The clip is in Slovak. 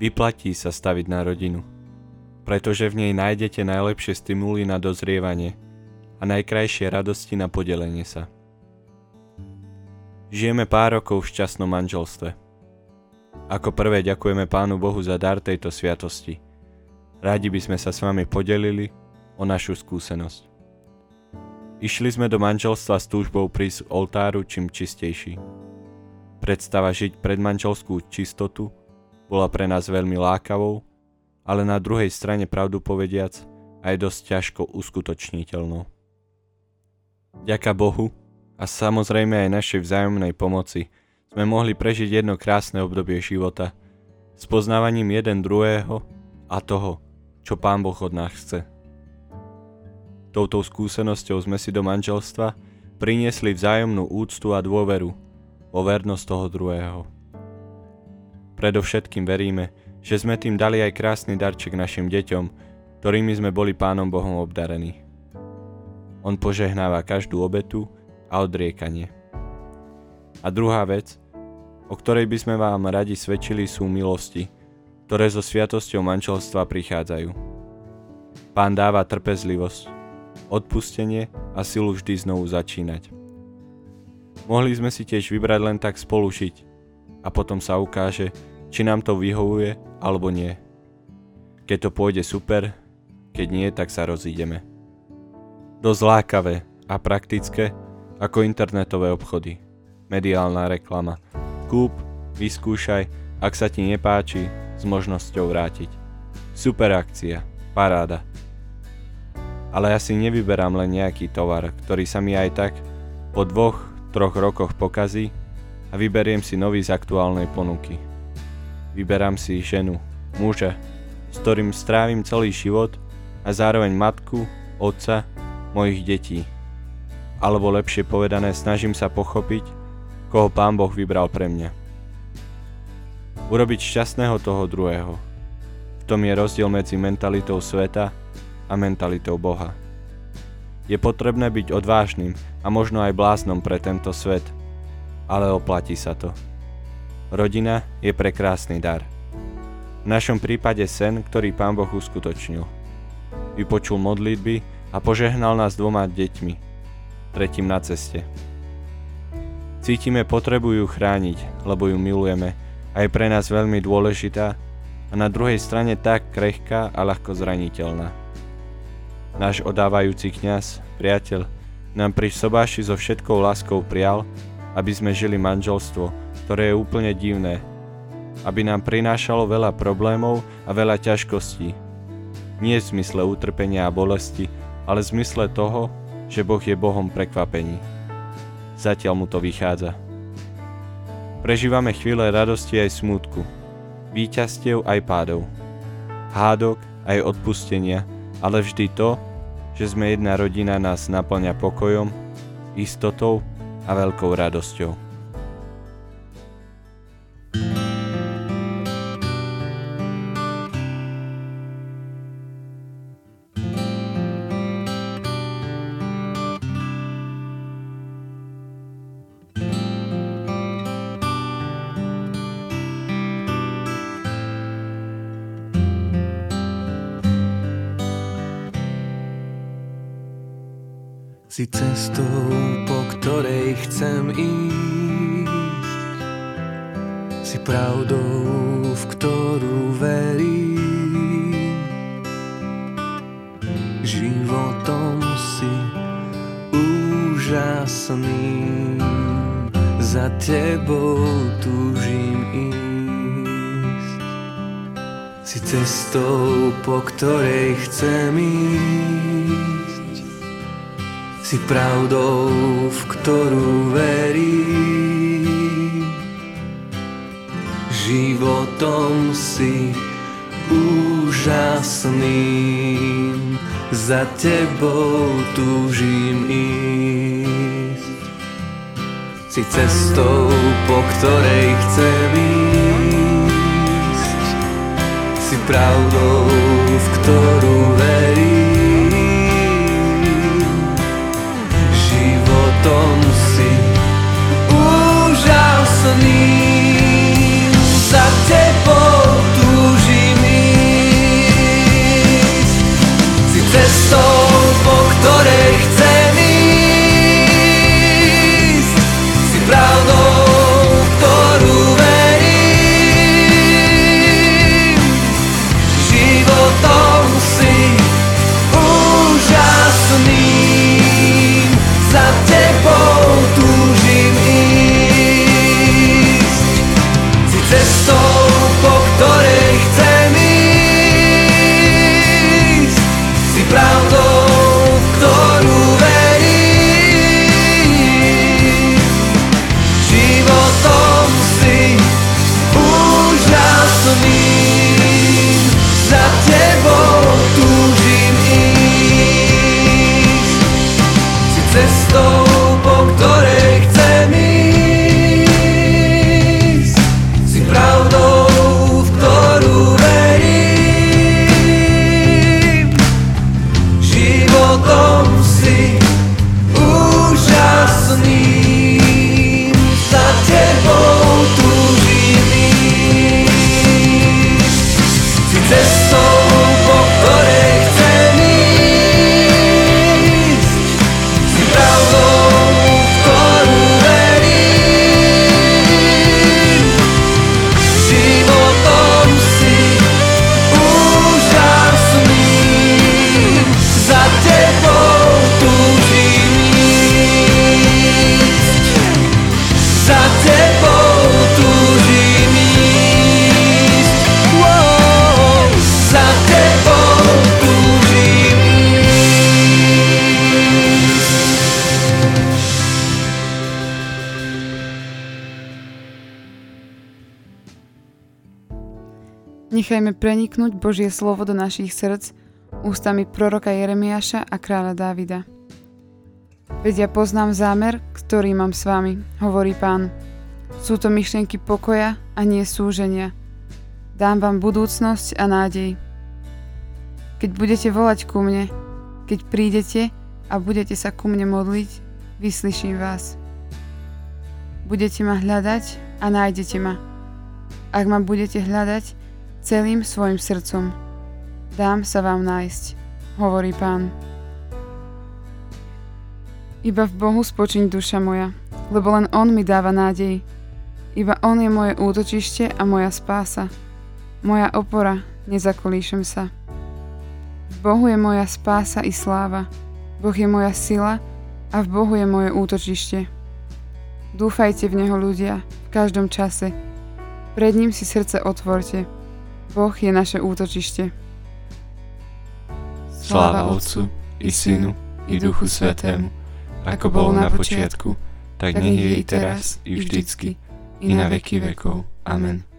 Vyplatí sa staviť na rodinu, pretože v nej nájdete najlepšie stimuly na dozrievanie a najkrajšie radosti na podelenie sa. Žijeme pár rokov v šťastnom manželstve. Ako prvé ďakujeme Pánu Bohu za dar tejto sviatosti. Rádi by sme sa s vami podelili o našu skúsenosť. Išli sme do manželstva s túžbou prísť oltáru čím čistejší. Predstava žiť predmanželskú čistotu bola pre nás veľmi lákavou, ale na druhej strane pravdu povediac aj dosť ťažko uskutočniteľnou. Ďaká Bohu a samozrejme aj našej vzájomnej pomoci sme mohli prežiť jedno krásne obdobie života s poznávaním jeden druhého a toho, čo Pán Boh od nás chce. Touto skúsenosťou sme si do manželstva priniesli vzájomnú úctu a dôveru o vernosť toho druhého. Predovšetkým veríme, že sme tým dali aj krásny darček našim deťom, ktorými sme boli Pánom Bohom obdarení. On požehnáva každú obetu a odriekanie. A druhá vec, o ktorej by sme vám radi svedčili, sú milosti, ktoré so sviatosťou manželstva prichádzajú. Pán dáva trpezlivosť, odpustenie a silu vždy znovu začínať. Mohli sme si tiež vybrať len tak spolu žiť a potom sa ukáže, či nám to vyhovuje alebo nie. Keď to pôjde super, keď nie, tak sa rozídeme. Dosť lákavé a praktické ako internetové obchody. Mediálna reklama. Kúp, vyskúšaj, ak sa ti nepáči, s možnosťou vrátiť. Super akcia, paráda. Ale ja si nevyberám len nejaký tovar, ktorý sa mi aj tak po dvoch, troch rokoch pokazí a vyberiem si nový z aktuálnej ponuky. Vyberám si ženu, muža, s ktorým strávim celý život a zároveň matku, otca, mojich detí. Alebo lepšie povedané, snažím sa pochopiť, koho Pán Boh vybral pre mňa. Urobiť šťastného toho druhého. V tom je rozdiel medzi mentalitou sveta a mentalitou Boha. Je potrebné byť odvážnym a možno aj bláznom pre tento svet, ale oplatí sa to. Rodina je prekrásny dar. V našom prípade sen, ktorý Pán Boh uskutočnil. Vypočul modlitby a požehnal nás dvoma deťmi, tretím na ceste. Cítime potrebu ju chrániť, lebo ju milujeme a je pre nás veľmi dôležitá a na druhej strane tak krehká a ľahko zraniteľná. Náš odávajúci kňaz, priateľ, nám pri sobáši so všetkou láskou prial, aby sme žili manželstvo, ktoré je úplne divné, aby nám prinášalo veľa problémov a veľa ťažkostí. Nie v zmysle utrpenia a bolesti, ale v zmysle toho, že Boh je Bohom prekvapení. Zatiaľ mu to vychádza. Prežívame chvíle radosti aj smútku, víťazstiev aj pádov, hádok aj odpustenia, ale vždy to, že sme jedna rodina nás naplňa pokojom, istotou a veľkou radosťou. Si cestou, po ktorej chcem ísť. Si pravdou, v ktorú verím. Životom si úžasný Za tebou túžim ísť. Si cestou, po ktorej chcem ísť si pravdou, v ktorú verím. Životom si úžasným, za tebou túžim ísť. Si cestou, po ktorej chcem ísť. Si pravdou, v ktorú verím. Nechajme preniknúť Božie slovo do našich srdc ústami proroka Jeremiáša a kráľa Dávida. Veď ja poznám zámer, ktorý mám s vami, hovorí pán. Sú to myšlienky pokoja a nie súženia. Dám vám budúcnosť a nádej. Keď budete volať ku mne, keď prídete a budete sa ku mne modliť, vyslyším vás. Budete ma hľadať a nájdete ma. Ak ma budete hľadať, celým svojim srdcom. Dám sa vám nájsť, hovorí pán. Iba v Bohu spočiň duša moja, lebo len On mi dáva nádej. Iba On je moje útočište a moja spása. Moja opora, nezakolíšem sa. V Bohu je moja spása i sláva. Boh je moja sila a v Bohu je moje útočište. Dúfajte v Neho ľudia, v každom čase. Pred ním si srdce otvorte Boh je naše útočište. Sláva Otcu i Synu i Duchu Svetému, ako bolo na počiatku, tak nech je i teraz, i vždycky, i na veky vekov. Amen.